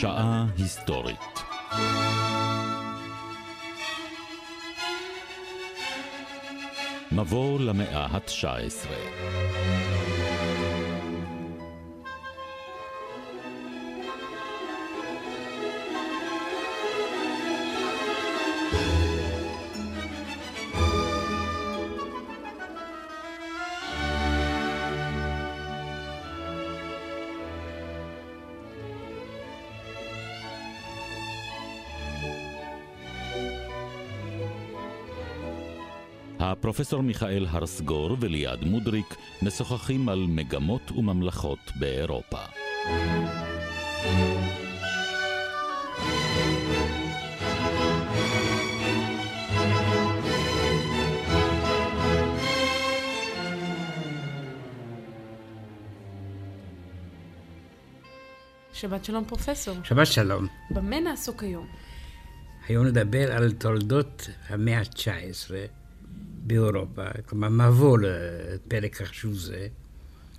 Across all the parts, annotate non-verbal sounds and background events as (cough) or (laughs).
שעה היסטורית. מבוא למאה ה-19 הפרופסור מיכאל הרסגור וליעד מודריק משוחחים על מגמות וממלכות באירופה. שבת שלום פרופסור. שבת שלום. במה נעסוק היום? היום נדבר על תולדות המאה ה-19 באירופה, כלומר מבוא לפרק חשוב זה.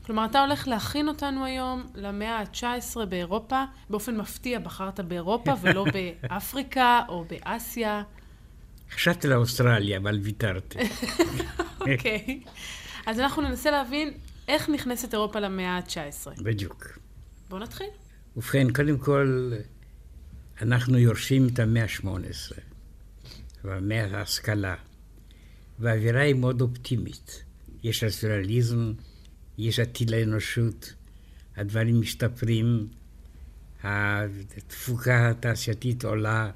כלומר, אתה הולך להכין אותנו היום למאה ה-19 באירופה. באופן מפתיע בחרת באירופה (laughs) ולא באפריקה או באסיה. חשבתי לאוסטרליה, אבל ויתרתי. (laughs) אוקיי. אז אנחנו ננסה להבין איך נכנסת אירופה למאה ה-19. בדיוק. בואו נתחיל. ובכן, קודם כל, אנחנו יורשים את המאה ה-18, והמאה ההשכלה. והאווירה היא מאוד אופטימית. יש רציונליזם, יש עתיד לאנושות, הדברים משתפרים, התפוקה התעשייתית עולה,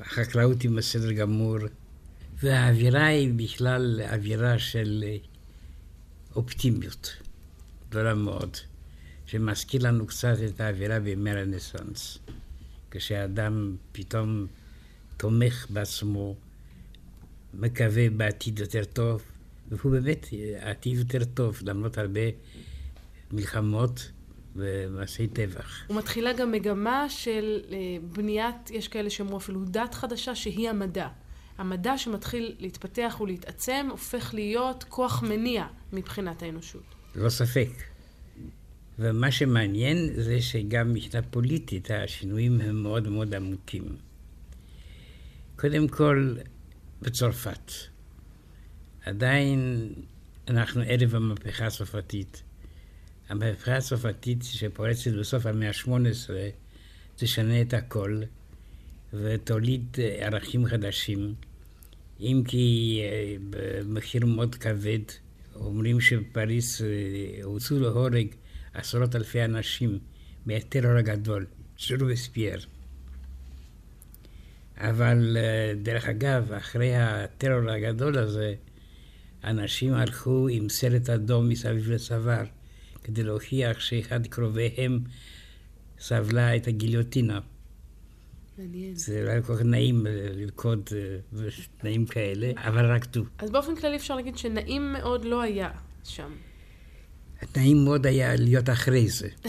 החקלאות היא בסדר גמור, והאווירה היא בכלל אווירה של אופטימיות גדולה מאוד, שמזכיר לנו קצת את האווירה בימי הרנסאנס, כשאדם פתאום תומך בעצמו, מקווה בעתיד יותר טוב, והוא באמת עתיד יותר טוב, למרות הרבה מלחמות ומעשי טבח. ומתחילה גם מגמה של בניית, יש כאלה שאמרו אפילו דת חדשה, שהיא המדע. המדע שמתחיל להתפתח ולהתעצם, הופך להיות כוח מניע מבחינת האנושות. לא ספק. ומה שמעניין זה שגם מבחינה פוליטית השינויים הם מאוד מאוד עמוקים. קודם כל, בצרפת. עדיין אנחנו ערב המהפכה הצרפתית. המהפכה הצרפתית שפורצת בסוף המאה ה-18 תשנה את הכל ותוליד ערכים חדשים, אם כי במחיר מאוד כבד. אומרים שבפריס הוצאו להורג עשרות אלפי אנשים מהטרור הגדול, של רובספייר. אבל דרך אגב, אחרי הטרור הגדול הזה, אנשים הלכו עם סרט אדום מסביב לצוואר, כדי להוכיח שאחד קרוביהם סבלה את הגיליוטינה. מעניין. זה לא היה כל כך נעים לרקוד בתנאים כאלה, אבל רקדו. אז באופן כללי אפשר להגיד שנעים מאוד לא היה שם. נעים מאוד היה להיות אחרי זה. (laughs)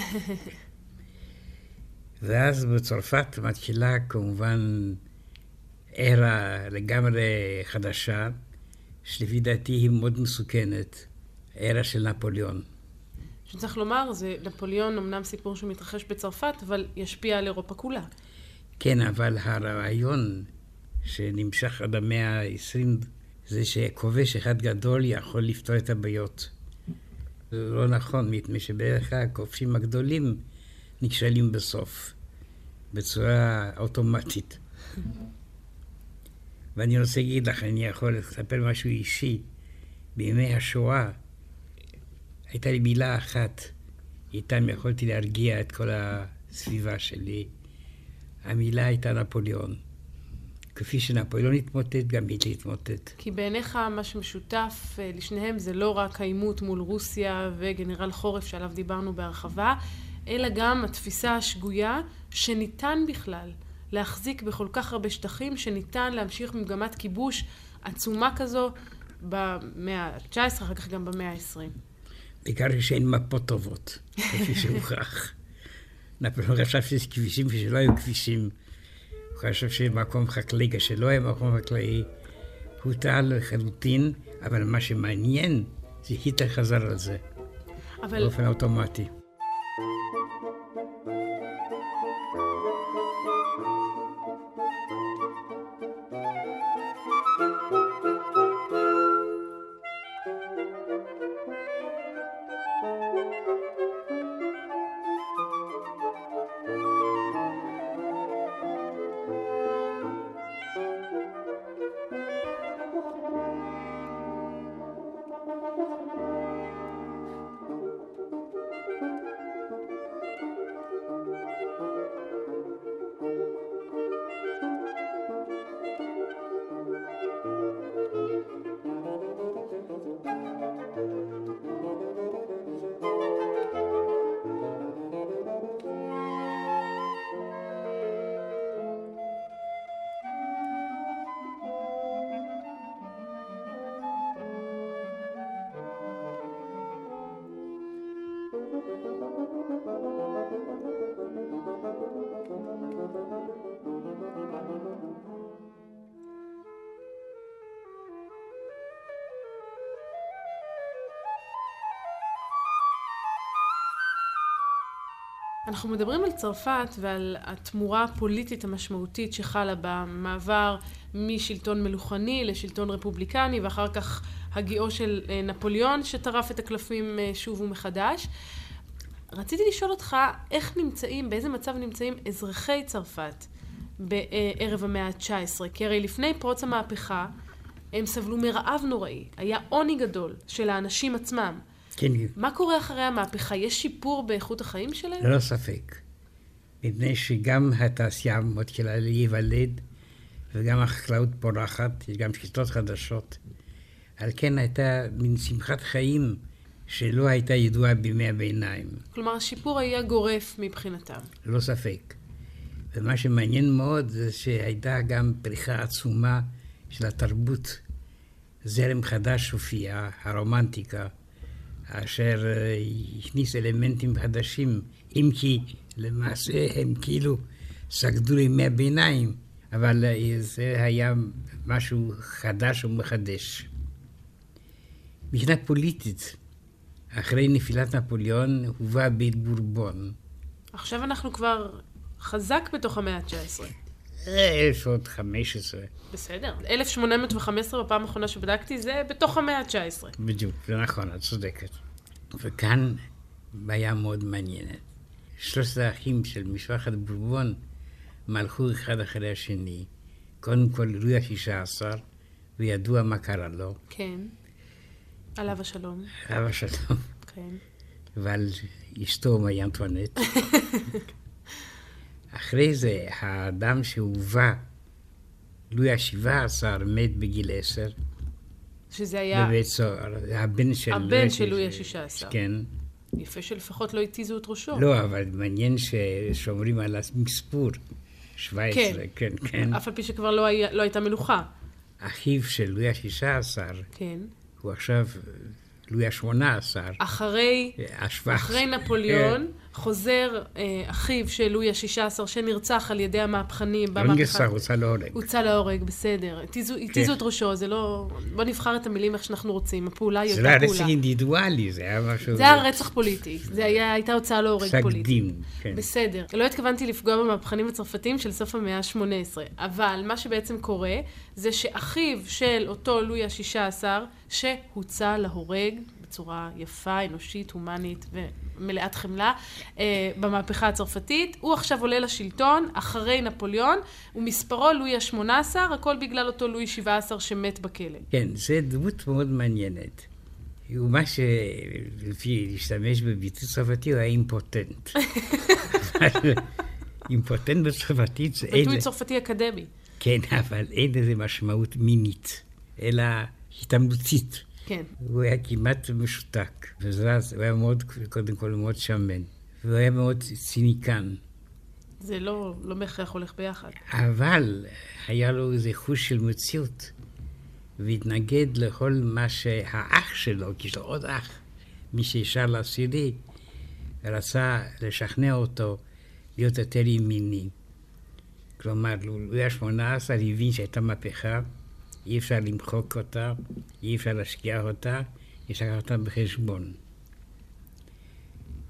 ואז בצרפת מתחילה כמובן ארה לגמרי חדשה, שלפי דעתי היא מאוד מסוכנת, ארה של נפוליאון. שצריך לומר, זה נפוליאון אמנם סיפור שמתרחש בצרפת, אבל ישפיע על אירופה כולה. כן, אבל הרעיון שנמשך עד המאה ה-20 זה שכובש אחד גדול יכול לפתור את הבעיות. זה לא נכון, מפני שבערך הכובשים הגדולים נכשלים בסוף, בצורה אוטומטית. ואני רוצה להגיד לך, אני יכול לספר משהו אישי. בימי השואה הייתה לי מילה אחת, איתם יכולתי להרגיע את כל הסביבה שלי. המילה הייתה נפוליאון. כפי שנפוליאון התמוטט, גם היטלר התמוטט. כי בעיניך מה שמשותף לשניהם זה לא רק העימות מול רוסיה וגנרל חורף שעליו דיברנו בהרחבה, אלא גם התפיסה השגויה שניתן בכלל להחזיק בכל כך הרבה שטחים, שניתן להמשיך במגמת כיבוש עצומה כזו במאה ה-19, אחר כך גם במאה ה-20. בעיקר שאין מפות טובות, כפי שהוכח. (laughs) נפוליאון חשב שיש כבישים ושלא היו כבישים. הוא חשב שמקום חקלאי, כשלא היה מקום חקלאי, הוא טעה לחלוטין, אבל מה שמעניין זה היטלר חזר על זה, אבל באופן אוטומטי. אנחנו מדברים על צרפת ועל התמורה הפוליטית המשמעותית שחלה במעבר משלטון מלוכני לשלטון רפובליקני ואחר כך הגיעו של אה, נפוליאון שטרף את הקלפים אה, שוב ומחדש. רציתי לשאול אותך איך נמצאים, באיזה מצב נמצאים אזרחי צרפת בערב המאה ה-19, כי הרי לפני פרוץ המהפכה הם סבלו מרעב נוראי, היה עוני גדול של האנשים עצמם. כן. מה קורה אחרי המהפכה? יש שיפור באיכות החיים שלהם? ללא ספק. מפני שגם התעשייה מתחילה להיוולד, וגם החקלאות פורחת, יש גם שיטות חדשות. על כן הייתה מין שמחת חיים שלא הייתה ידועה בימי הביניים. כלומר, השיפור היה גורף מבחינתם. ללא ספק. ומה שמעניין מאוד זה שהייתה גם פריחה עצומה של התרבות. זרם חדש הופיע, הרומנטיקה, אשר אה, הכניס אלמנטים חדשים, אם כי למעשה הם כאילו סגדו לימי הביניים, אבל אה, זה היה משהו חדש ומחדש. מבחינה פוליטית, אחרי נפילת נפוליאון הובא בית בורבון. עכשיו אנחנו כבר חזק בתוך המאה ה-19. 1915. בסדר. 1815 בפעם האחרונה שבדקתי זה בתוך המאה ה-19. בדיוק, זה נכון, את צודקת. וכאן בעיה מאוד מעניינת. שלושת האחים של משפחת בורבון מלכו אחד אחרי השני. קודם כל לואי השישה עשר, וידוע מה קרה לו. כן. עליו השלום. עליו השלום. כן. ועל אשתו מאי אנטואנט. (laughs) אחרי זה, האדם שהובא, לואי השבעה עשר, מת בגיל עשר. שזה היה... בבית סוהר, הבן של... הבן של לואי השישה עשר. כן. יפה שלפחות לא התיזו את ראשו. לא, אבל מעניין ששומרים על המספור. 17, כן, כן. כן. אף על פי שכבר לא, היה, לא הייתה מלוכה. אחיו של לואי השישה עשר, כן. הוא עכשיו לואי השמונה עשר. אחרי, אחרי נפוליאון, חוזר אה, אחיו של לואי השישה עשר, שנרצח על ידי המהפכנים במהפכה. לא נרצח, הוצא להורג. הוצא להורג, בסדר. התיזו כן. את ראשו, זה לא... בוא נבחר את המילים איך שאנחנו רוצים. הפעולה היא אותה פעולה. זה לא היה רצח אינדיבידואלי, זה היה משהו... זה היה רצח פוליטי. זה היה, הייתה הוצאה להורג פוליטי. פסק דין, כן. בסדר. לא התכוונתי לפגוע במהפכנים הצרפתים של סוף המאה ה-18, אבל מה שבעצם קורה, זה שאחיו של אותו לואי השישה עשר, שהוצא להורג בצורה יפה, אנושית, הומנית ומלאת חמלה אה, במהפכה הצרפתית. הוא עכשיו עולה לשלטון אחרי נפוליאון, ומספרו לואי ה-18, הכל בגלל אותו לואי 17 שמת בכלא. כן, זו דמות מאוד מעניינת. הוא מה שלפי להשתמש בביטוי צרפתי הוא היה אימפוטנט. אימפוטנט בצרפתית זה אין... ביטוי צרפתי אקדמי. כן, אבל אין לזה משמעות מינית, אלא התעמלותית. כן. הוא היה כמעט משותק, וזז, הוא היה מאוד, קודם כל מאוד שמן, והוא היה מאוד ציניקן. זה לא, לא בהכרח הולך ביחד. אבל היה לו איזה חוש של מציאות, והתנגד לכל מה שהאח שלו, כי יש לו עוד אח, מי שישר לעשירי, רצה לשכנע אותו להיות יותר ימיני. כלומר, הוא היה שמונה עשר, הבין שהייתה מהפכה, אי אפשר למחוק אותה, אי אפשר להשקיע אותה, יש לקחת אותה בחשבון.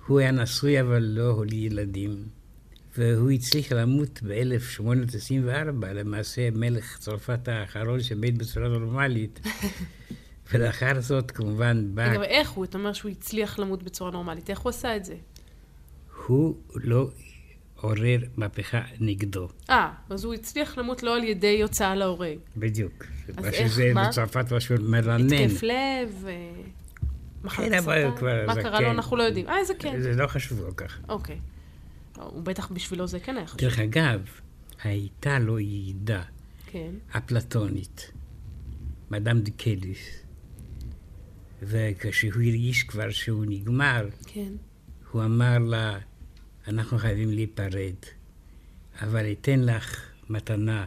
הוא היה נשוי אבל לא הוליד ילדים, והוא הצליח למות ב-1824, למעשה מלך צרפת האחרון שמת בצורה נורמלית. (laughs) ולאחר זאת כמובן בא... רגע, איך הוא? אתה אומר שהוא הצליח למות בצורה נורמלית, איך הוא עשה את זה? הוא לא עורר מהפכה נגדו. אה, אז הוא הצליח למות לא על ידי הוצאה להורג. בדיוק. אז איך, שזה מה? בצרפת משהו מרנן. התקף לב, אה, מחלת כן, סרטן? מה קרה לו, אנחנו לא יודעים. אה, איזה כן. זה לא חשוב כל כך. אוקיי. הוא בטח בשבילו זה כן היה חשוב. דרך אגב, הייתה לו יעידה כן. אפלטונית, מאדם דקליס, וכשהוא הרגיש כבר שהוא נגמר, כן. הוא אמר לה, אנחנו חייבים להיפרד, אבל אתן לך מתנה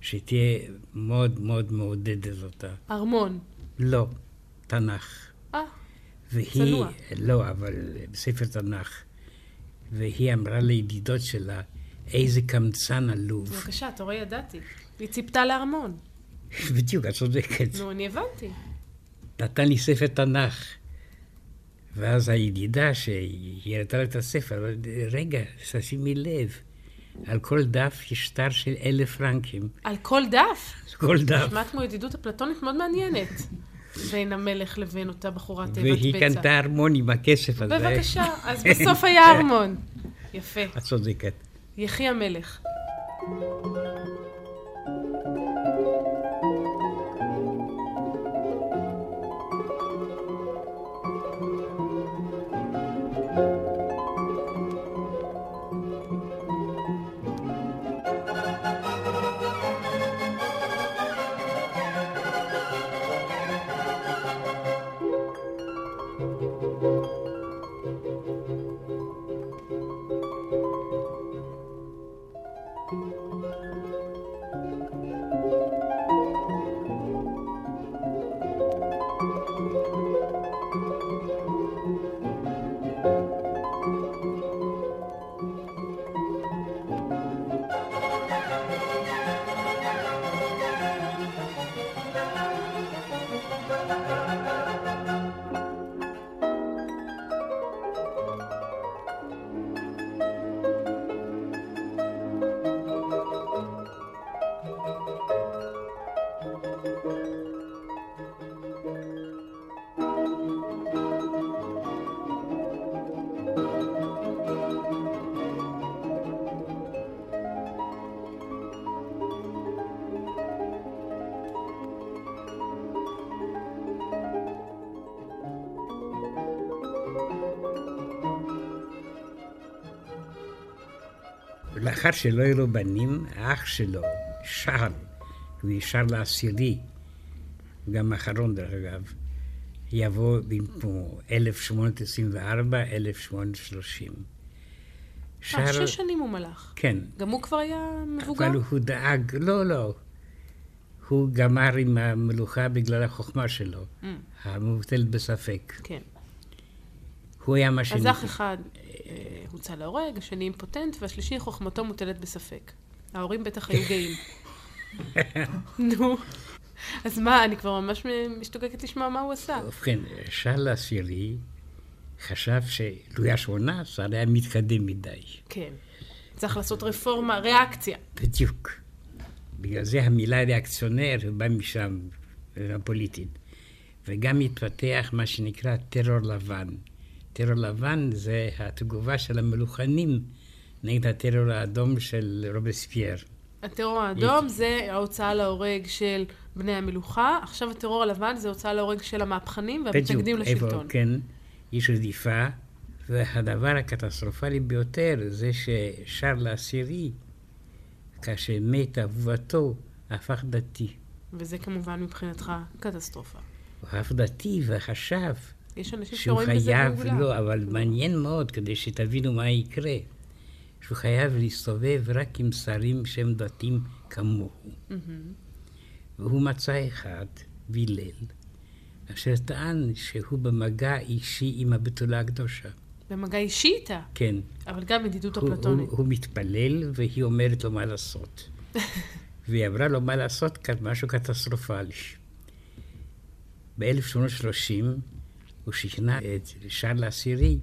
שתהיה מאוד מאוד מעודדת אותה. ארמון. לא, תנ"ך. אה, צנוע. לא, אבל בספר תנ"ך. והיא אמרה לידידות שלה, איזה קמצן עלוב. בבקשה, אתה רואה, ידעתי. היא ציפתה לארמון. (laughs) בדיוק, את צודקת. נו, אני הבנתי. נתן לי ספר תנ"ך. ואז הידידה שהיא הראתה לה את הספר, רגע, תשימי לב, על כל דף יש שטר של אלף פרנקים. על כל דף? כל דף. נשמע כמו ידידות אפלטונית מאוד מעניינת. בין המלך לבין אותה בחורת תיבת והיא בצע. קנתה ארמון עם הכסף הזה. בבקשה, אז (laughs) בסוף היה ארמון. יפה. את צודקת. יחי המלך. לאחר שלא היו לו בנים, האח שלו, שרל, הוא יהיה שרל העשירי, גם האחרון דרך אגב, יבוא במקומו 1824, 1830. אה, שש שנים הוא מלך. כן. גם הוא כבר היה מבוגר? אבל הוא דאג, לא, לא. הוא גמר עם המלוכה בגלל החוכמה שלו, Mm, המובטלת בספק. כן. הוא היה מה אז שנקרא... אח אחד הוצא להורג, השני אימפוטנט, והשלישי חוכמתו מוטלת בספק. ההורים בטח היו גאים. (laughs) נו. אז מה, אני כבר ממש משתוקקת לשמוע מה הוא עשה. ובכן, שרל העשירי חשב שלואי ה-18 היה מתקדם מדי. כן. צריך לעשות רפורמה, ריאקציה. בדיוק. בגלל זה המילה ריאקציונר באה משם, הפוליטית. וגם התפתח מה שנקרא טרור לבן. טרור לבן זה התגובה של המלוכנים נגד הטרור האדום של רובספייר. הטרור האדום זה ההוצאה להורג של בני המלוכה, עכשיו הטרור הלבן זה הוצאה להורג של המהפכנים והמתנגדים בדיוק, לשלטון. איפה, כן, יש רדיפה, והדבר הקטסטרופלי ביותר זה ששרל העשירי, כאשר מת אהובתו, הפך דתי. וזה כמובן מבחינתך קטסטרופה. הוא הפך דתי וחשב יש אנשים שהוא שרואים בזה חייב, גאולה. לא, אבל מעניין מאוד, כדי שתבינו מה יקרה, שהוא חייב להסתובב רק עם שרים שהם דתיים כמוהו. מהמם. והוא מצא אחד, וילל, אשר טען שהוא במגע אישי עם הבתולה הקדושה. במגע אישי איתה, כן. אבל גם ידידות הוא, אפלטונית. הוא, הוא מתפלל והיא אומרת לו מה לעשות. (laughs) והיא אמרה לו מה לעשות, משהו קטסטרופלי. ב-1830 הוא שכנע את שרל העשירי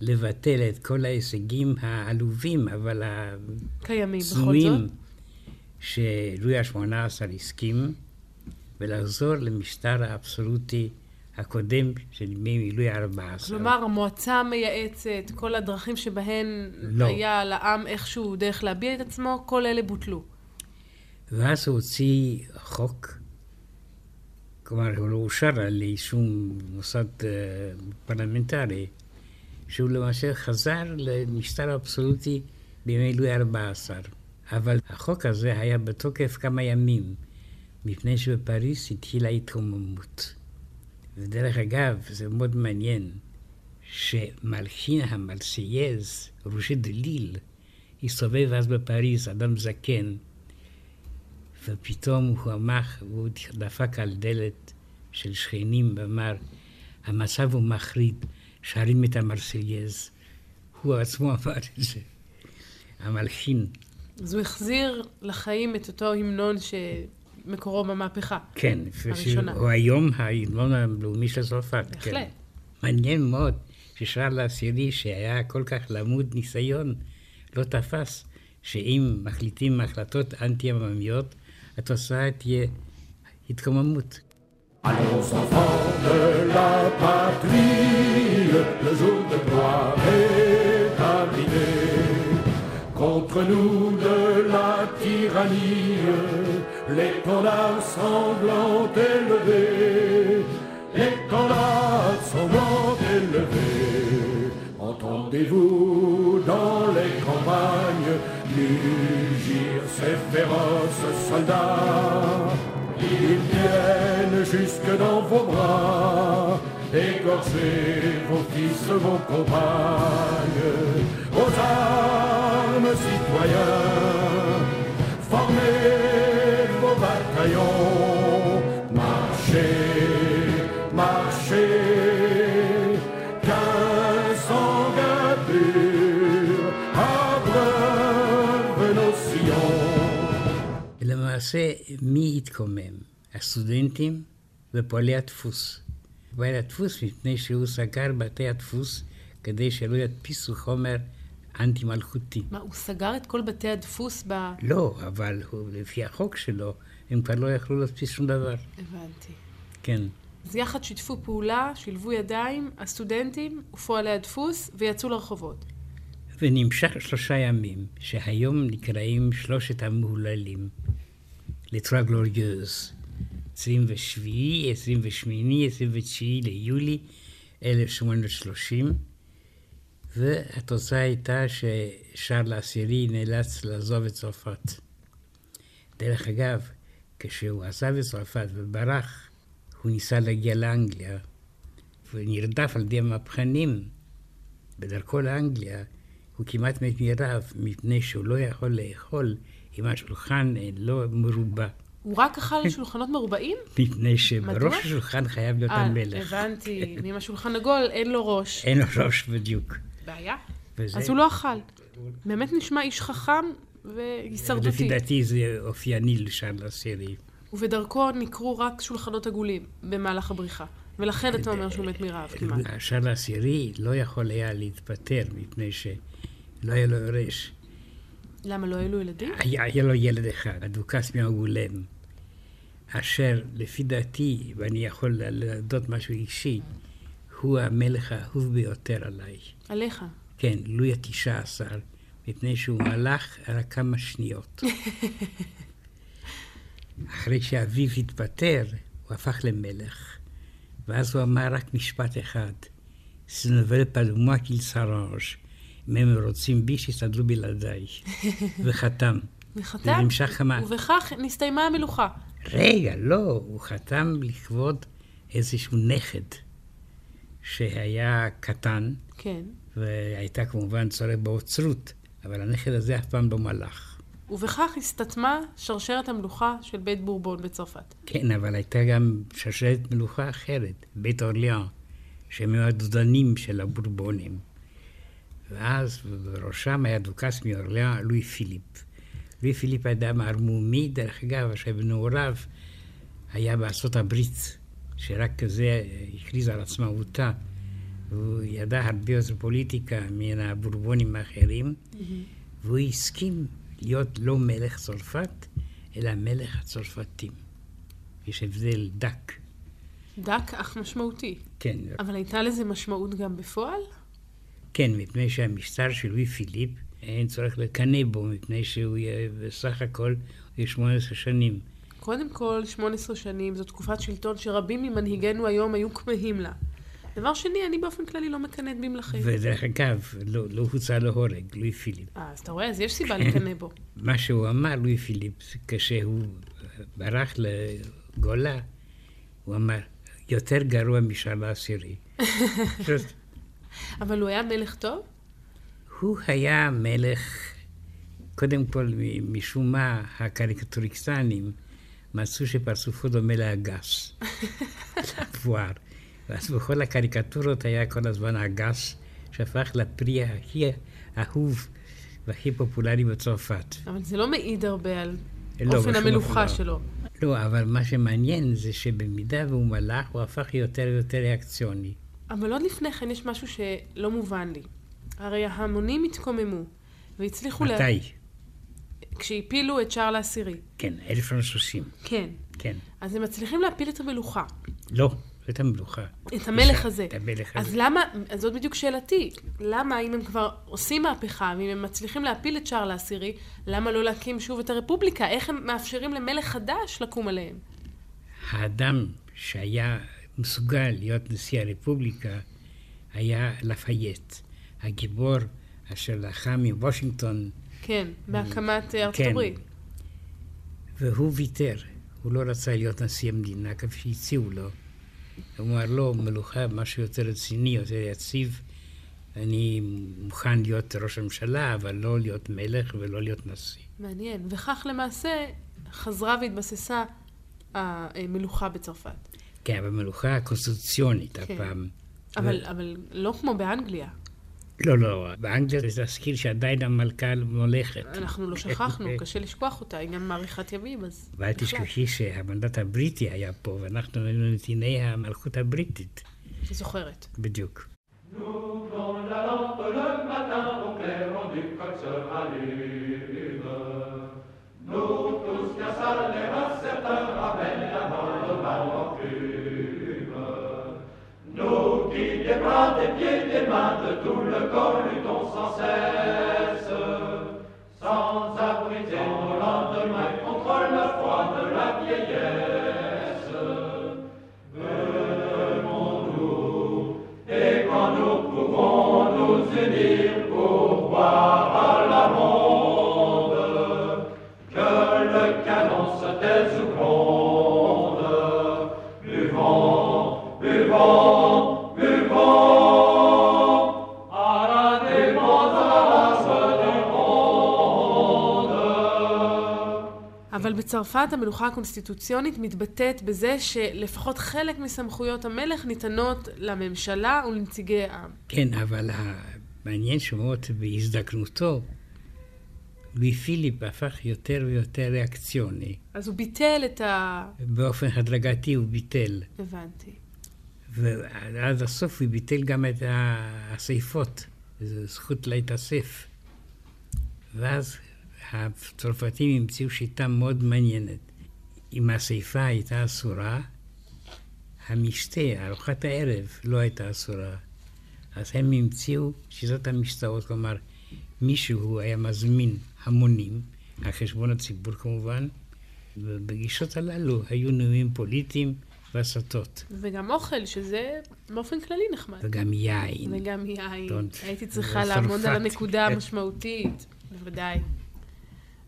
לבטל את כל ההישגים העלובים, אבל. הצנועים, שלואי ה-18 הסכים, ולחזור למשטר האבסולוטי הקודם של ימי לואי ה-14. כלומר, המועצה המייעצת, כל הדרכים שבהן לא. היה לעם איכשהו דרך להביע את עצמו, כל אלה בוטלו. ואז הוא הוציא חוק, כלומר, הוא לא אושר על שום מוסד פרלמנטרי, שהוא למעשה חזר למשטר אבסולוטי בימי לואי ה-14. אבל החוק הזה היה בתוקף כמה ימים, מפני שבפריס התחילה התרוממות. ודרך אגב, זה מאוד מעניין, שמלחין המרסייז, רוז'ה דה ליל, הסתובב אז בפריז, אדם זקן, ופתאום הוא אמר, הוא דפק על דלת של שכנים ואמר, המצב הוא מחריד, שרים את המרסייז. הוא עצמו (laughs) אמר את זה, המלחין. אז הוא החזיר לחיים את אותו המנון שמקורו במהפכה. כן, הראשונה. הוא היום ההמנון הלאומי של צרפת. כן. בהחלט. מעניין מאוד ששאר לעשירי, שהיה כל כך למוד ניסיון, לא תפס שאם מחליטים החלטות אנטי-עממיות, à je il mammouth. Allons enfants de la patrie, le jour de gloire est arrivé. Contre nous de la tyrannie, les canards semblants élevés, les canards semblants élevés. Entendez-vous dans les campagnes mugir ces féroces soldats Ils viennent jusque dans vos bras, égorger vos fils, vos compagnes, aux armes citoyens, למעשה, מי התקומם? הסטודנטים ופועלי הדפוס. פועלי הדפוס מפני שהוא סגר בתי הדפוס כדי שלא ידפיסו חומר אנטי-מלכותי. מה, הוא סגר את כל בתי הדפוס ב... לא, אבל הוא, לפי החוק שלו, הם כבר לא יכלו להדפיס שום דבר. הבנתי. כן. אז יחד שיתפו פעולה, שילבו ידיים, הסטודנטים ופועלי הדפוס, ויצאו לרחובות. ונמשך שלושה ימים, שהיום נקראים שלושת המהוללים, לטרה גלוריוז, 27, 28, 29 ליולי 1830, והתוצאה הייתה ששארל העשירי נאלץ לעזוב את צרפת. דרך אגב, כשהוא עזב את צרפת וברח, הוא ניסה להגיע לאנגליה, ונרדף על ידי המהפכנים. בדרכו לאנגליה, הוא כמעט מת מרעב, מפני שהוא לא יכול לאכול אם השולחן לא מרובע. הוא רק אכל שולחנות מרובעים? (laughs) מפני שבראש? השולחן חייב להיות אה, המלך. הבנתי. (laughs) ואם השולחן עגול, אין לו ראש. אין לו ראש בדיוק. בעיה. וזה- אז הוא לא אכל. באמת נשמע איש חכם והישרדותי. לפי דעתי זה אופייני לשארל עשירי. ובדרכו נקרו רק שולחנות עגולים במהלך הבריחה. ולכן אתה אומר שהוא מת מרעב כמעט. השארל העשירי לא יכול היה להתפטר מפני שלא היה לו יורש. למה לא היו לו ילדים? היה, היה לו ילד אחד, הדוכס מהגולם, אשר לפי דעתי, ואני יכול להודות משהו אישי, הוא המלך האהוב ביותר עליי. עליך. כן, לואי התשע עשר, מפני שהוא מלך רק כמה שניות. (laughs) אחרי שאביו התפטר, הוא הפך למלך, ואז הוא אמר רק משפט אחד, Ne veulent plus moi, qu'ils s'arrangent, אם הם רוצים בי, שיסתדרו בלעדיי. (laughs) וחתם. וחתם, זה נמשך כמה... ובכך נסתיימה המלוכה. רגע, לא, הוא חתם לכבוד איזשהו נכד שהיה קטן, כן. והייתה כמובן צורך בעוצרות, אבל הנכד הזה אף פעם לא מלך. ובכך הסתיימה שרשרת המלוכה של בית בורבון בצרפת. כן, אבל הייתה גם שרשרת מלוכה אחרת, בית אורליאן, שהם היו הדודנים של הבורבונים. ואז בראשם היה דוכס מאורליאן, לואי פיליפ. לואי פיליפ היה אדם ערמומי, דרך אגב, אשר בנעוריו היה בארצות הברית, שרק כזה הכריז על עצמאותה. והוא ידע הרבה יותר פוליטיקה מן הבורבונים האחרים, והוא הסכים להיות לא מלך צרפת, אלא מלך הצרפתים. יש הבדל דק. דק אך משמעותי. כן, אבל הייתה לזה משמעות גם בפועל? כן, מפני שהמשטר של לואי פיליפ, אין צורך לקנא בו, מפני שהוא יהיה בסך הכל יהיה 18 שנים. קודם כל, 18 שנים זו תקופת שלטון שרבים ממנהיגינו היום היו כמהים לה. דבר שני, אני באופן כללי לא מקנאת במלכים. ודרך אגב, לא, לא הוצא להורג, לואי פיליפ. אה, אז אתה רואה? אז יש סיבה לקנא בו. (laughs) מה שהוא אמר, לואי פיליפ, כשהוא ברח לגולה, הוא אמר, יותר גרוע משאר העשירי. (laughs) אבל הוא היה מלך טוב? הוא היה מלך, קודם כל, משום מה, הקריקטוריסטנים מצאו שפרצופו דומה לאגס, לפואר. ואז בכל הקריקטורות היה כל הזמן אגס, שהפך לפרי הכי אהוב והכי פופולרי בצרפת. אבל זה לא מעיד הרבה על לא, אופן המלוכה אופן לא. שלו. לא, אבל מה שמעניין זה שבמידה והוא מלך, הוא הפך יותר ויותר ריאקציוני. אבל עוד לפני כן יש משהו שלא מובן לי. הרי ההמונים התקוממו, והצליחו... לה- מתי? כשהפילו את שרל העשירי. כן, 1930. כן. כן. אז הם מצליחים להפיל את המלוכה. לא, לא את המלוכה. את המלך הזה. את המלך אז הזה. למה, אז זאת בדיוק שאלתי, למה אם הם כבר עושים מהפכה, ואם הם מצליחים להפיל את שרל העשירי, למה לא להקים שוב את הרפובליקה? איך הם מאפשרים למלך חדש לקום עליהם? האדם שהיה מסוגל להיות נשיא הרפובליקה היה לפייט, הגיבור אשר לחם מוושינגטון, כן, בהקמת ארצות כן. הברית. והוא ויתר. הוא לא רצה להיות נשיא המדינה כפי שהציעו לו. הוא אמר, לא, מלוכה, משהו יותר רציני, יותר יציב. אני מוכן להיות ראש הממשלה, אבל לא להיות מלך ולא להיות נשיא. מעניין. וכך למעשה חזרה והתבססה המלוכה בצרפת. כן, אבל מלוכה קונסטיטוציונית כן. הפעם. אבל, אבל לא כמו באנגליה. לא, לא, באנגליה זה להזכיר שעדיין המלכה מולכת. אנחנו לא שכחנו, קשה לשכוח אותה, היא גם מאריכת ימים, אז... ואל. תשכחי שהמנדט הבריטי היה פה, ואנחנו היינו נתיני המלכות הבריטית. אני זוכרת. בדיוק. Nous, dans la lampe le matin, au clairon du coq se rallume. Des bras, des pieds, des mains, de tout le corps luttons sans cesse. Sans abriter nos lendemains contre le froid de la vieillesse. אבל בצרפת המלוכה הקונסטיטוציונית מתבטאת בזה שלפחות חלק מסמכויות המלך ניתנות לממשלה ולנציגי העם. כן, אבל המעניין שמאוד בהזדקנותו, לואי פיליפ הפך יותר ויותר ריאקציוני. אז הוא ביטל את ה... באופן הדרגתי הוא ביטל. הבנתי. ועד הסוף הוא ביטל גם את האספות, זו זכות להתאסף. ואז הצרפתים המציאו שיטה מאוד מעניינת. אם האספה הייתה אסורה, המשתה, ארוחת הערב, לא הייתה אסורה. אז הם המציאו שיטת המשתאות, כלומר, מישהו היה מזמין המונים, על חשבון הציבור כמובן, ובגישות הללו היו נאומים פוליטיים והסתות, וגם אוכל, שזה באופן כללי נחמד. וגם יין. וגם יין. Don't- הייתי צריכה לעמוד על. הנקודה. המשמעותית, בוודאי.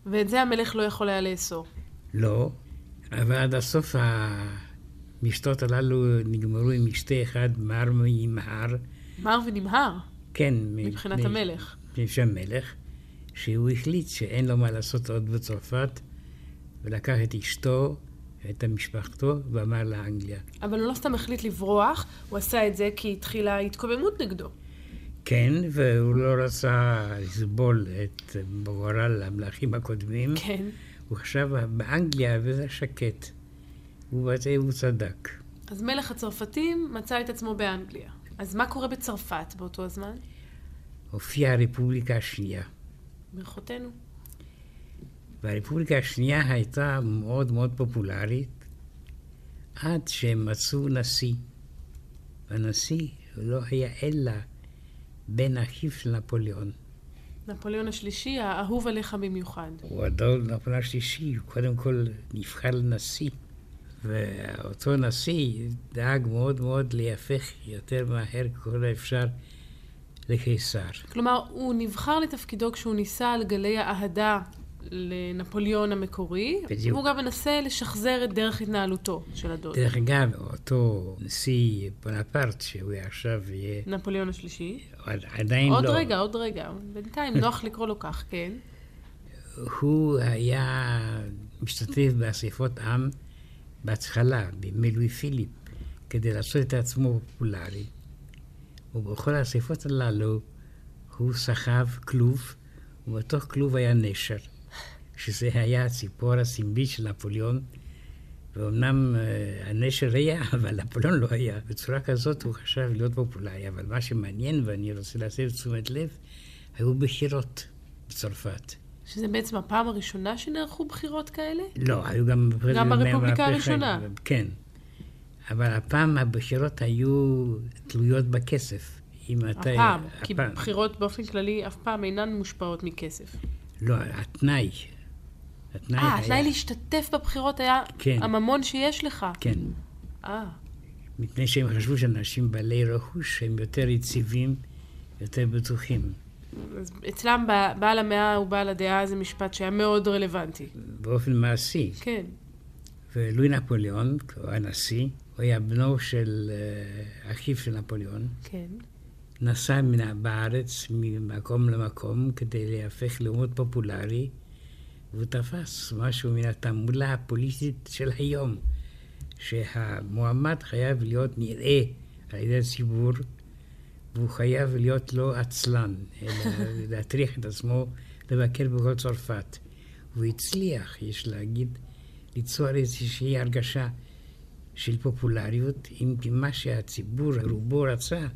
ואת זה המלך לא יכול היה לאסור. לא, אבל עד הסוף המשתות הללו נגמרו עם משתה אחד, מר מימהר. מר ונמהר, כן. מבחינת מ- המלך. מבחינת המלך, שהוא החליט שאין לו מה לעשות עוד בצרפת, ולקח את אשתו, את משפחתו, ואמר לאנגליה. אבל הוא לא סתם החליט לברוח, הוא עשה את זה כי התחילה התקוממות נגדו. כן, והוא לא רצה לסבול את גורל המלכים הקודמים. כן. הוא חשב באנגליה, וזה שקט. ובזה הוא צדק. אז מלך הצרפתים מצא את עצמו באנגליה. אז מה קורה בצרפת באותו הזמן? הופיעה הרפובליקה השנייה. ברכותינו. והרפובליקה השנייה הייתה מאוד מאוד פופולרית עד שהם מצאו נשיא. והנשיא לא היה אלא בן אחיו של נפוליאון. נפוליאון השלישי, האהוב עליך במיוחד. הוא הדור נפוליאון השלישי, הוא קודם כל נבחר לנשיא. ואותו נשיא דאג מאוד מאוד להפך יותר מהר ככל האפשר לקיסר. כלומר, הוא נבחר לתפקידו כשהוא ניסה על גלי האהדה לנפוליאון המקורי, בדיוק. והוא גם מנסה לשחזר את דרך התנהלותו של הדוד. דרך אגב, אותו נשיא בונפרט, שהוא עכשיו יהיה, נפוליאון השלישי. עדיין עוד לא. רגע, עוד רגע. בינתיים (laughs) נוח לקרוא לו כך, כן. הוא היה משתתף באספות עם בהתחלה, בימי לואי פיליפ, כדי לעשות את עצמו פופולרי. ובכל האספות הללו הוא סחב כלוב, ובתוך כלוב היה נשר, שזה היה הציפור הסמלית של נפוליאון, ואומנם אה, הנשר היה, (laughs) אבל נפוליאון לא היה. בצורה כזאת הוא חשב להיות פופולרי. אבל מה שמעניין, ואני רוצה להסב תשומת לב, היו בחירות בצרפת. שזה בעצם הפעם הראשונה שנערכו בחירות כאלה? לא, היו גם... גם ברפובליקה הראשונה. כן. אבל הפעם הבחירות היו תלויות בכסף. אם אתה... הפעם, כי בחירות באופן כללי אף פעם אינן מושפעות מכסף. לא, התנאי. התנאי אה, התנאי להשתתף בבחירות היה כן. הממון שיש לך. כן. אה. מפני שהם חשבו שאנשים בעלי רכוש הם יותר יציבים, יותר בטוחים. אז אצלם בעל המאה ובעל הדעה זה משפט שהיה מאוד רלוונטי. באופן מעשי. כן. ולואי נפוליאון, הוא הנשיא, הוא היה בנו של uh, אחיו של נפוליאון. כן. נסע מן בארץ ממקום למקום כדי להפך לאומות פופולרי, והוא תפס משהו מן התעמולה הפוליטית של היום, שהמועמד חייב להיות נראה על ידי הציבור, והוא חייב להיות לא עצלן, אלא (laughs) להטריח את עצמו לבקר בכל צרפת. הוא הצליח, יש להגיד, ליצור איזושהי הרגשה של פופולריות, אם כי מה שהציבור רובו רצה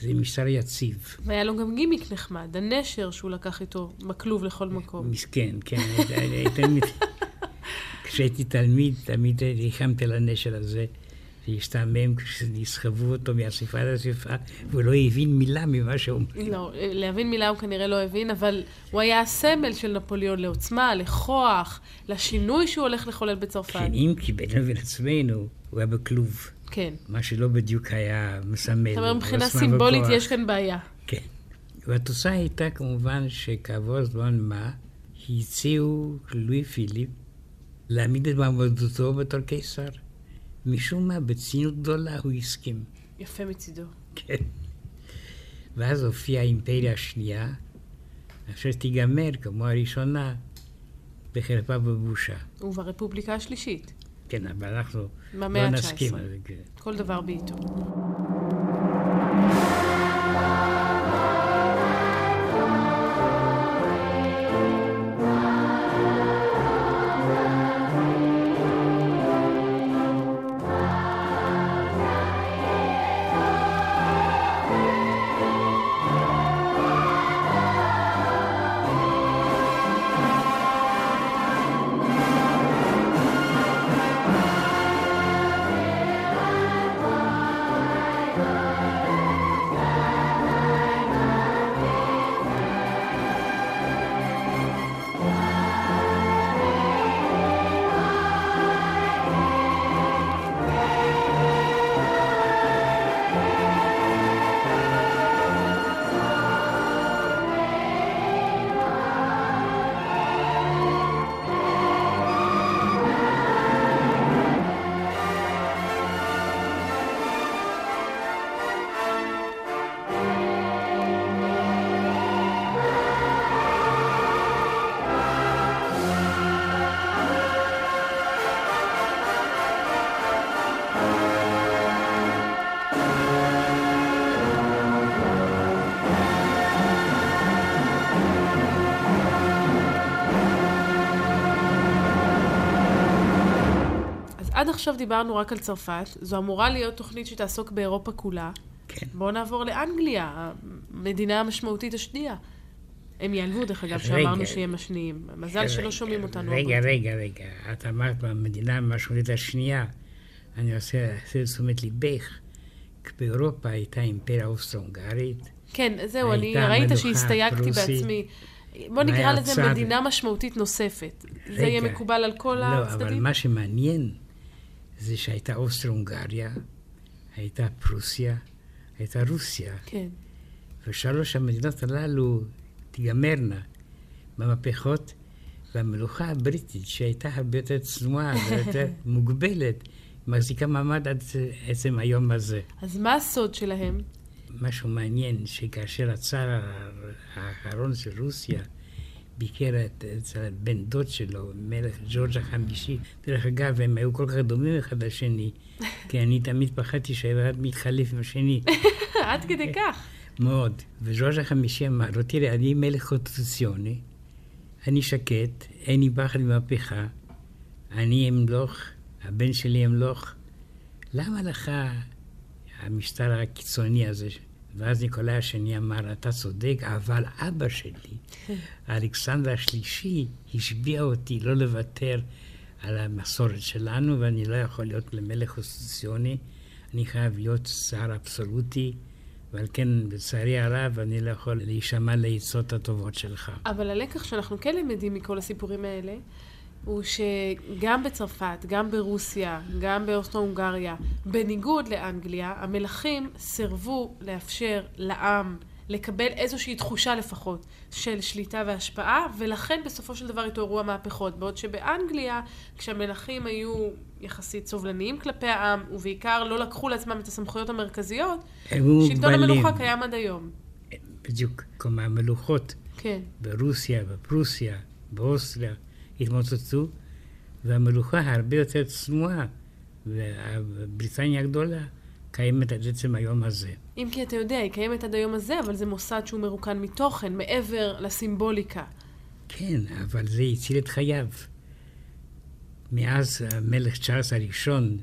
זה משטר יציב. והיה לו גם גימיק נחמד, הנשר שהוא לקח איתו בכלוב לכל מקום. מסכן, כן. (laughs) כשהייתי תלמיד, תמיד ריחמתי על הנשר הזה. שהשתעמם כשנסחבו אותו מאספה לאספה, והוא לא הבין מילה ממה שהוא אומר. לא, להבין מילה הוא כנראה לא הבין, אבל הוא היה הסמל של נפוליאון לעוצמה, לכוח, לשינוי שהוא הולך לחולל בצרפת. כן, אם כי בינינו ובין עצמנו, הוא היה בכלוב. כן. מה שלא בדיוק היה מסמל. זאת אומרת, מבחינה סימבולית יש כאן בעיה. כן. והתוצאה הייתה כמובן שכעבור זמן מה, הציעו לואי פיליפ להעמיד את מעמדותו בתור קיסר. משום מה, בצניעות גדולה הוא הסכים. יפה מצידו. כן. ואז הופיעה האימפריה השנייה, אשר תיגמר, כמו הראשונה, בחרפה ובושה. וברפובליקה השלישית. כן, אבל אנחנו לא נסכים על זה. כן. כל דבר בעיתו. עד עכשיו דיברנו רק על צרפת, זו אמורה להיות תוכנית שתעסוק באירופה כולה. כן. בואו נעבור לאנגליה, המדינה המשמעותית השנייה. הם יעלבו, דרך אגב, שאמרנו שהם השניים. מזל שלא שומעים אותנו. רגע, רגע, רגע. את אמרת במדינה המשמעותית השנייה. אני רוצה לעשות תשומת ליבך. באירופה הייתה אימפריה אוסטרו-הונגרית. כן, זהו, אני ראית שהסתייגתי בעצמי. בוא נקרא לזה מדינה משמעותית נוספת. זה יהיה מקובל על כל הצדדים? לא, אבל מה שמעניין זה שהייתה אוסטרו-הונגריה, הייתה פרוסיה, הייתה רוסיה. כן. ושלוש המדינות הללו תיגמרנה במהפכות, והמלוכה הבריטית, שהייתה הרבה יותר צנועה ויותר (laughs) מוגבלת, מחזיקה מעמד עד עצם היום הזה. אז מה הסוד שלהם? משהו מעניין, שכאשר הצאר האחרון של רוסיה ביקר אצל הבן דוד שלו, מלך ג'ורג' החמישי. דרך אגב, הם היו כל כך דומים אחד לשני, (laughs) כי אני תמיד פחדתי שהאחד מתחלף עם השני. (laughs) עד כדי כך. מאוד. וג'ורג' החמישי אמר לו, תראה, אני מלך קונסטיטוציוני, אני שקט, אין לי פחד ממהפכה, אני אמלוך הבן שלי ימלוך, למה לך המשטר הקיצוני הזה? ואז ניקולאי השני אמר, אתה צודק, אבל אבא שלי, (laughs) אלכסנדר השלישי, השביע אותי לא לוותר על המסורת שלנו, ואני לא יכול להיות למלך קונסטיטוציוני, אני חייב להיות שר אבסולוטי, ועל כן, לצערי הרב, אני לא יכול להישמע לעצות הטובות שלך. אבל הלקח שאנחנו כן למדים מכל הסיפורים האלה, הוא שגם בצרפת, גם ברוסיה, גם באוסטרו-הונגריה, בניגוד לאנגליה, המלכים סירבו לאפשר לעם לקבל איזושהי תחושה לפחות של שליטה והשפעה, ולכן בסופו של דבר התעוררו המהפכות. בעוד שבאנגליה, כשהמלכים היו יחסית סובלניים כלפי העם, ובעיקר לא לקחו לעצמם את הסמכויות המרכזיות, שלטון המלוכה קיים עד היום. בדיוק, כלומר המלוכות כן. ברוסיה, בפרוסיה, באוסטריה, התמוטטו, והמלוכה הרבה יותר צנועה, ובריטניה הגדולה קיימת עד עצם היום הזה. אם כי אתה יודע, היא קיימת עד היום הזה, אבל זה מוסד שהוא מרוקן מתוכן, מעבר לסימבוליקה. כן, אבל זה הציל את חייו. מאז המלך צ'ארלס הראשון,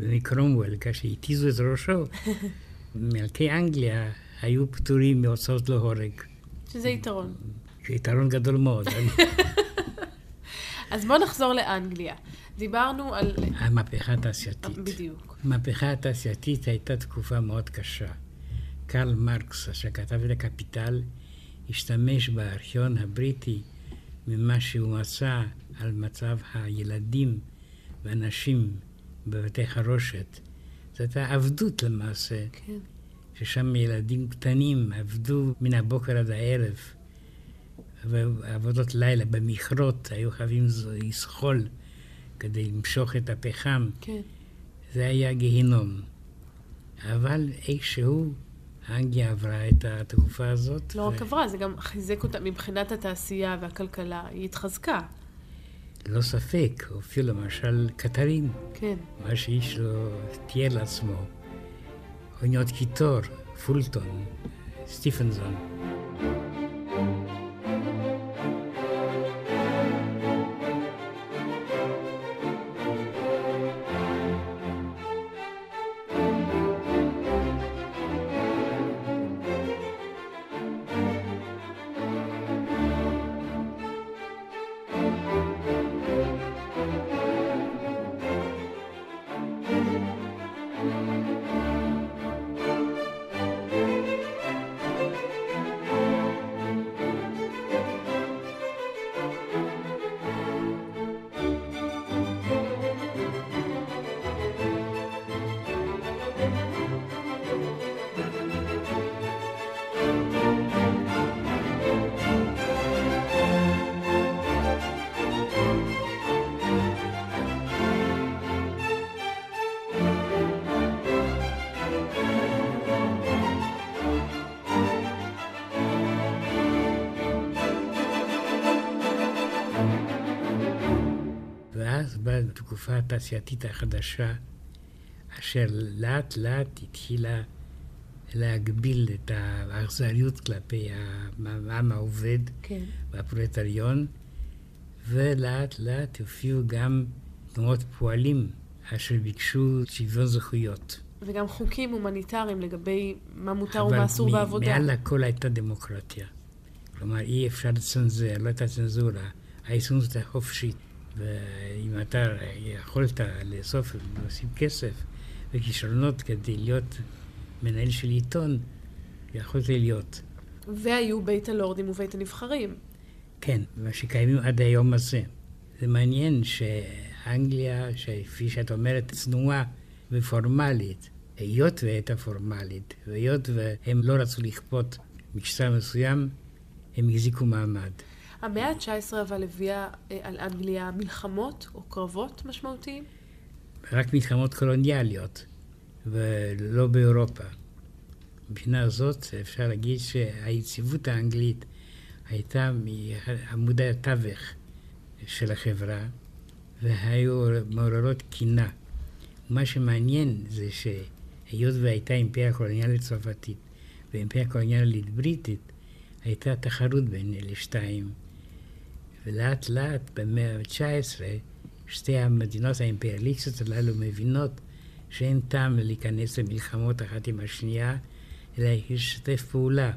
מקרומוול, כאשר התיזו את ראשו, (laughs) מלכי אנגליה היו פטורים מהוצאות להורג. שזה יתרון. יתרון גדול מאוד. (laughs) אז בואו נחזור לאנגליה. דיברנו על... המהפכה התעשייתית. בדיוק. המהפכה התעשייתית הייתה תקופה מאוד קשה. קרל מרקס, אשר כתב את הקפיטל, השתמש בארכיון הבריטי ממה שהוא מצא על מצב הילדים והנשים בבתי חרושת. זאת הייתה עבדות למעשה. כן. ששם ילדים קטנים עבדו מן הבוקר עד הערב. ועבודות לילה במכרות, היו חייבים לסחול כדי למשוך את הפחם. כן. זה היה גיהינום. אבל איכשהו אנגליה עברה את התקופה הזאת. לא רק עברה, זה גם חיזק אותה מבחינת התעשייה והכלכלה, היא התחזקה. ללא ספק, הופיעו למשל קטרים, כן. מה שאיש לא תיאר לעצמו. אוניות קיטור, פולטון, סטיפנזון. התקופה התעשייתית החדשה, אשר לאט לאט התחילה להגביל את האכזריות כלפי העם העובד כן. והפרולטריון, ולאט לאט הופיעו גם תנועות פועלים אשר ביקשו שוויון זכויות. וגם חוקים הומניטריים לגבי מה מותר אבל ומה אסור בעבודה. מעל הכל הייתה דמוקרטיה. כלומר, אי אפשר לצנזר, לא הייתה צנזורה. העיתונות הייתה חופשית. ואם אתה יכולת לאסוף ולהוסיף כסף וכישרונות כדי להיות מנהל של עיתון, יכולת להיות. והיו בית הלורדים ובית הנבחרים. כן, מה שקיימים עד היום הזה. זה מעניין שאנגליה, שכפי שאת אומרת, צנועה ופורמלית, היות והייתה פורמלית, והיות והם לא רצו לכפות משטר מסוים, הם החזיקו מעמד. המאה ה-19 אבל הביאה אה, על אנגליה מלחמות או קרבות משמעותיים? רק מלחמות קולוניאליות, ולא באירופה. מבחינה זאת אפשר להגיד שהיציבות האנגלית הייתה מעמודי התווך של החברה, והיו מעוררות קינה. מה שמעניין זה שהיות והייתה אימפריה קולוניאלית צרפתית ואימפריה קולוניאלית בריטית, הייתה תחרות בין אלה שתיים. ולאט לאט במאה ה-19, שתי המדינות האימפריאליסטיות הללו מבינות שאין טעם להיכנס למלחמות אחת עם השנייה, אלא להשתף פעולה.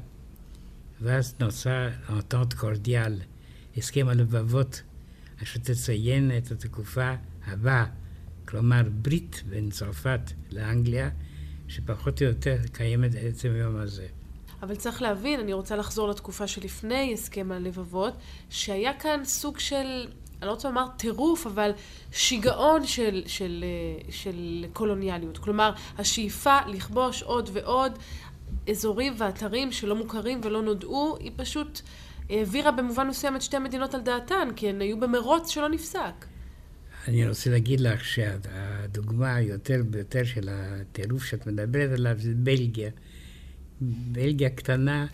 ואז נוצר אנטנט קורדיאל, הסכם הלבבות, אשר תציין את התקופה הבאה, כלומר ברית בין צרפת לאנגליה, שפחות או יותר קיימת עצם היום הזה. אבל צריך להבין, אני רוצה לחזור לתקופה שלפני הסכם הלבבות, שהיה כאן סוג של, אני לא רוצה לומר טירוף, אבל שיגעון של, של, של קולוניאליות. כלומר, השאיפה לכבוש עוד ועוד אזורים ואתרים שלא מוכרים ולא נודעו, היא פשוט העבירה במובן מסוים את שתי המדינות על דעתן, כי הן היו במרוץ שלא נפסק. אני רוצה להגיד לך שהדוגמה היותר ביותר של הטירוף שאת מדברת עליו זה בלגיה. בלגיה קטנה,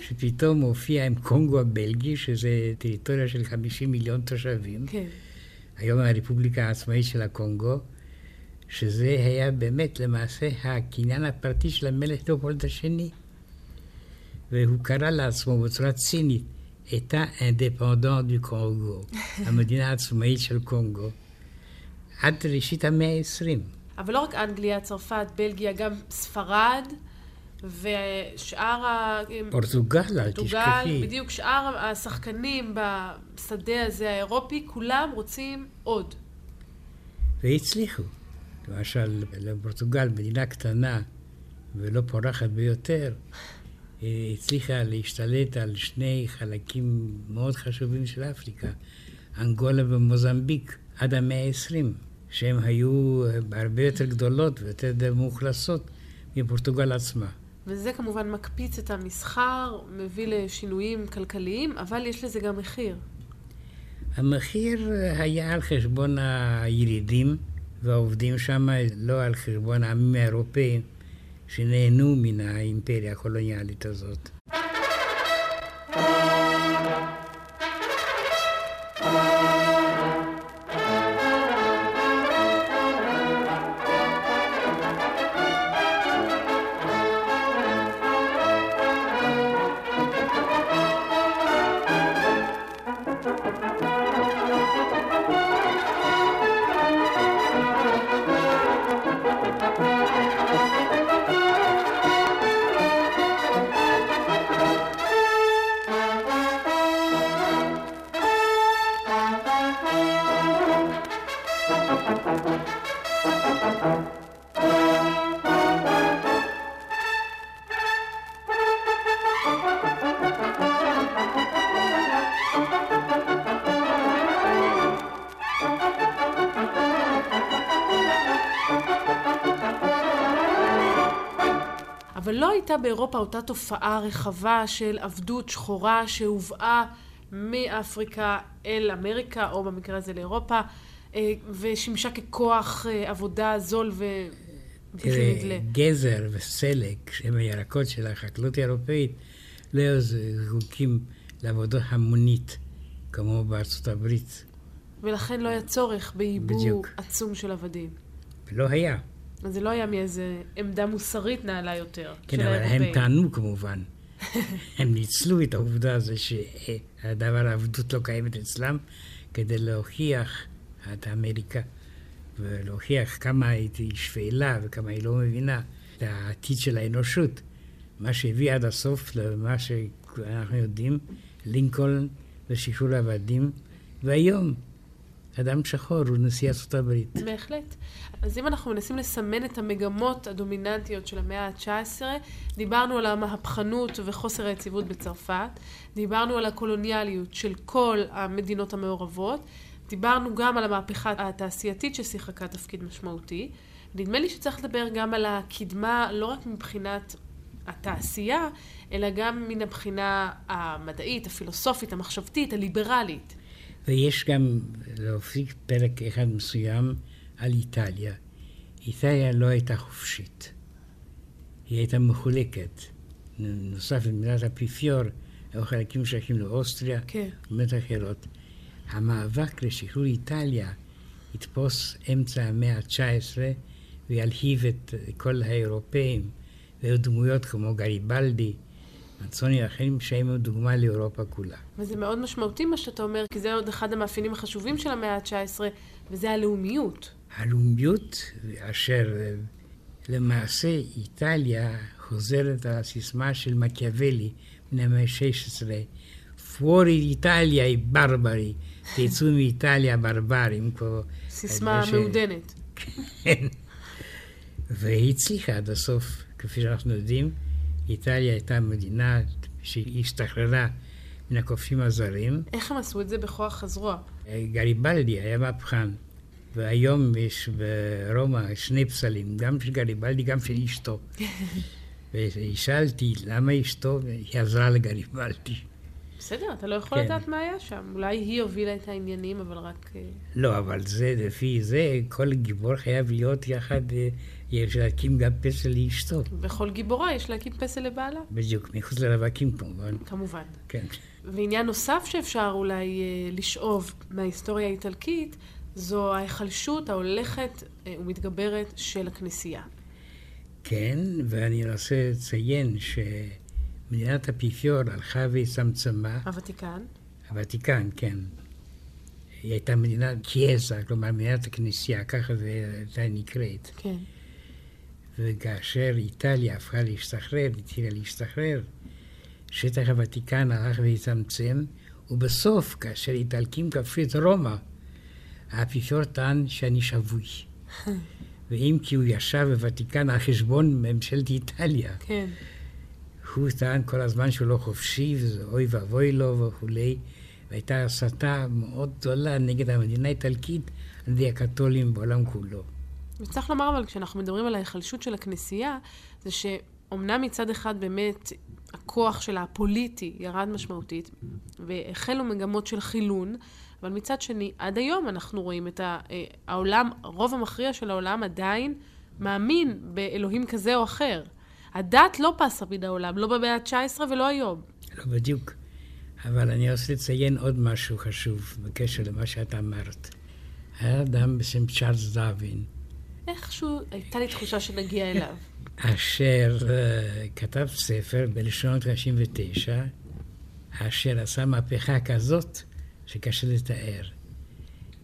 שפתאום הופיעה עם קונגו הבלגי, שזה טריטוריה של 50 מיליון תושבים. כן. היום הרפובליקה העצמאית של הקונגו, שזה היה באמת למעשה הקניין הפרטי של המלך דופולד השני. והוא קרא לעצמו בצורה צינית, אתא אינדפנדנט דו קונגו, המדינה העצמאית של קונגו, עד ראשית המאה ה-20. אבל לא רק אנגליה, צרפת, בלגיה, גם ספרד. ושאר ה... פורטוגל, אל תשכחי. בדיוק, שאר השחקנים בשדה הזה האירופי, כולם רוצים עוד. והצליחו. למשל, לפורטוגל, מדינה קטנה ולא פורחת ביותר, הצליחה להשתלט על שני חלקים מאוד חשובים של אפריקה, אנגולה ומוזמביק, עד המאה ה-20, שהן היו הרבה יותר גדולות ויותר מאוכלסות מפורטוגל עצמה. וזה כמובן מקפיץ את המסחר, מביא לשינויים כלכליים, אבל יש לזה גם מחיר. המחיר היה על חשבון הילידים והעובדים שם, לא על חשבון העמים האירופאים שנהנו מן האימפריה הקולוניאלית הזאת. הייתה באירופה אותה תופעה רחבה של עבדות שחורה שהובאה מאפריקה אל אמריקה, או במקרה הזה לאירופה, אה, ושימשה ככוח אה, עבודה זול ובלתי תראה. גזר וסלק, שהם הירקות של החקלאות האירופאית, לא היו זקוקים לעבודה המונית, כמו בארצות הברית. ולכן לא היה צורך בייבוא. עצום של עבדים. ולא היה. אז זה לא היה מאיזה עמדה מוסרית נעלה יותר כן, אבל הם האירופאים. טענו כמובן. הם ניצלו את העובדה הזו שהדבר העבדות לא קיימת אצלם, כדי להוכיח את אמריקה, ולהוכיח כמה היא שפלה וכמה היא לא מבינה את העתיד של האנושות. מה שהביא עד הסוף למה שאנחנו יודעים, לינקולן ושחרור העבדים, והיום אדם שחור הוא נשיא ארצות הברית. בהחלט. אז אם אנחנו מנסים לסמן את המגמות הדומיננטיות של המאה ה-19, דיברנו על המהפכנות וחוסר היציבות בצרפת, דיברנו על הקולוניאליות של כל המדינות המעורבות, דיברנו גם על המהפכה התעשייתית ששיחקה תפקיד משמעותי. נדמה לי שצריך לדבר גם על הקדמה, לא רק מבחינת התעשייה, אלא גם מן הבחינה המדעית, הפילוסופית, המחשבתית, הליברלית. ויש גם להוסיף פרק אחד מסוים על איטליה. איטליה לא הייתה חופשית. היא הייתה מחולקת. נוסף למדינת האפיפיור, היו חלקים שייכים לאוסטריה, כן. ומדינות אחרות. המאבק לשחרור איטליה יתפוס אמצע המאה ה-19 וילהיב את כל האירופאים, והיו דמויות כמו גריבלדי רצוני לאחרים שהיינו דוגמה לאירופה כולה. וזה מאוד משמעותי מה שאתה אומר, כי זה עוד אחד המאפיינים החשובים של המאה ה-19, וזה הלאומיות. הלאומיות, אשר אה, למעשה איטליה חוזרת על הסיסמה של מקיאוולי מן המאה ה-16, פורי איטליה היא ברברי, תצאו מאיטליה ברברים. סיסמה ש- מעודנת. כן. והיא הצליחה עד הסוף, כפי שאנחנו יודעים. איטליה הייתה מדינה שהשתחררה מן הכובשים הזרים. איך הם עשו את זה בכוח הזרוע? גריבלדי היה מהפכן, והיום יש ברומא שני פסלים, גם של גריבלדי, גם של אשתו. (laughs) ושאלתי למה אשתו, היא עזרה לגריבלדי. בסדר, אתה לא יכול כן. לדעת מה היה שם. אולי היא הובילה את העניינים, אבל רק... אה, לא, אבל זה, לפי זה, כל גיבור חייב להיות יחד, אה, יש להקים גם פסל לאשתו. וכל גיבורה יש להקים פסל לבעלה. בדיוק, מחוץ לרווקים כמובן, כמובן. כן. ועניין נוסף שאפשר אולי אה, לשאוב מההיסטוריה האיטלקית, זו ההיחלשות ההולכת ומתגברת של הכנסייה. כן, ואני רוצה לציין שמדינת האפיפיור הלכה והצטמצמה, הוותיקן, הוותיקן, כן. היא הייתה מדינת קיאזה, כלומר מדינת הכנסייה, ככה זה הייתה נקראת. כן. וכאשר איטליה הפכה להשתחרר, התחילה להשתחרר, שטח הוותיקן הלך והצטמצם, ובסוף, כאשר האיטלקים כבשו את רומא, האפיפיור טען שאני שבוי. (laughs) ואם כי הוא ישב בוותיקן על חשבון ממשלת איטליה, כן. הוא טען כל הזמן שהוא לא חופשי, וזה אוי ואבוי לו וכולי, והייתה הסתה מאוד גדולה נגד המדינה האיטלקית על ידי הקתולים בעולם כולו. וצריך לומר, אבל כשאנחנו מדברים על ההיחלשות של הכנסייה, זה שאומנם מצד אחד באמת הכוח שלה הפוליטי ירד משמעותית, והחלו מגמות של חילון, אבל מצד שני, עד היום אנחנו רואים את אה, העולם, הרוב המכריע של העולם עדיין מאמין באלוהים כזה או אחר. הדת לא פסה מן העולם, לא במאה ה-19 ולא היום. לא בדיוק. אבל אני רוצה לציין עוד משהו חשוב בקשר למה שאת אמרת. היה אדם בשם צ'ארלס דרווין, איכשהו הייתה לי תחושה שנגיע אליו. (laughs) אשר uh, כתב ספר ב-1959, אשר עשה מהפכה כזאת שקשה לתאר.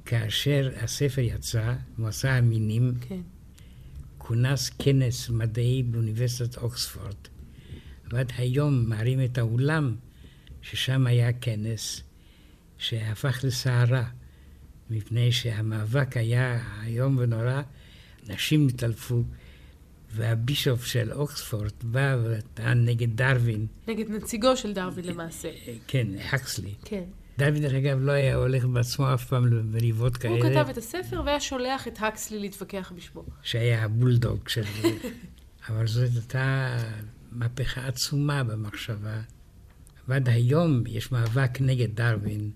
כאשר הספר יצא, מסע המינים, כן. כונס כנס מדעי באוניברסיטת אוקספורד. ועד היום מראים את האולם ששם היה כנס שהפך לסערה, מפני שהמאבק היה איום ונורא, נשים התעלפו, והבישוף של אוקספורד בא וטען נגד דרווין, נגד נציגו של דרווין למעשה. כן, הקסלי. כן. דרווין, דרך אגב, לא היה הולך בעצמו אף פעם למריבות כאלה. הוא כתב את הספר והיה שולח את הקסלי להתווכח בשמו. שהיה הבולדוג של... (laughs) אבל זאת הייתה מהפכה עצומה במחשבה. ועד היום יש מאבק נגד דרווין.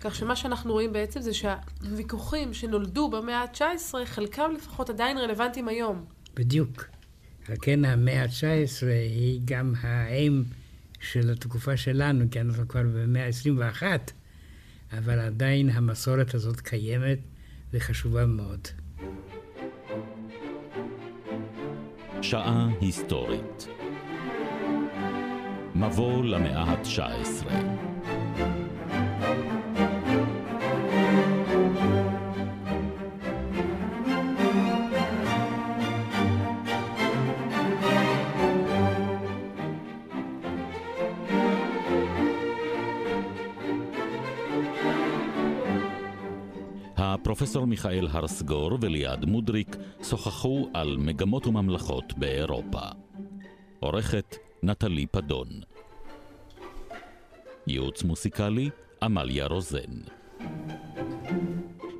כך שמה שאנחנו רואים בעצם זה שהוויכוחים שנולדו במאה ה-19, חלקם לפחות עדיין רלוונטיים היום. בדיוק. על כן המאה ה-19 היא גם האם של התקופה שלנו, כי אנחנו כבר במאה ה-21, אבל עדיין המסורת הזאת קיימת וחשובה מאוד. שעה היסטורית. מבוא למאה ה-19 הפרופסור מיכאל הרסגור וליעד מודריק שוחחו על מגמות וממלכות באירופה. עורכת נטלי פדון. ייעוץ מוסיקלי עמליה רוזן.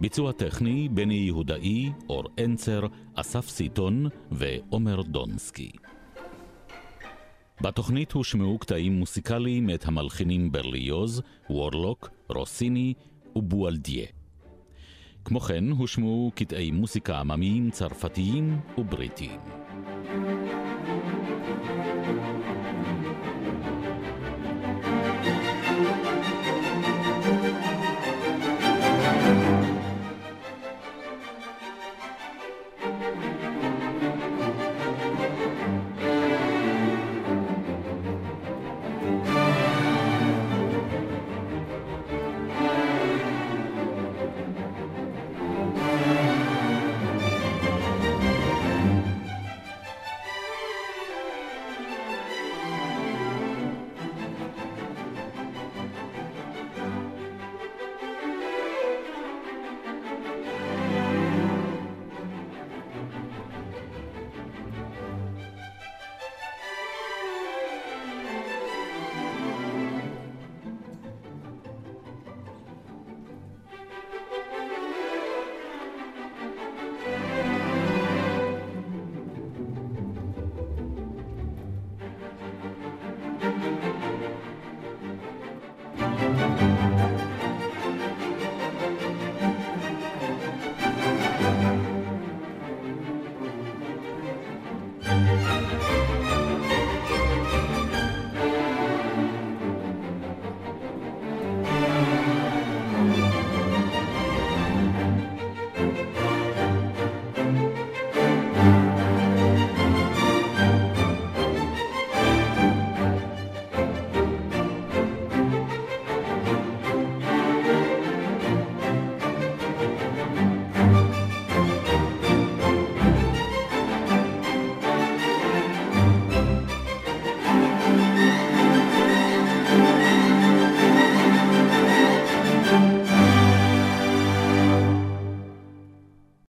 ביצוע טכני בני יהודאי, אור אנצר, אסף סיטון ועומר דונסקי. בתוכנית הושמעו קטעים מוסיקליים מאת המלחינים ברליוז, וורלוק, רוסיני ובואלדיה. כמו כן הושמעו קטעי מוסיקה עממיים צרפתיים ובריטיים.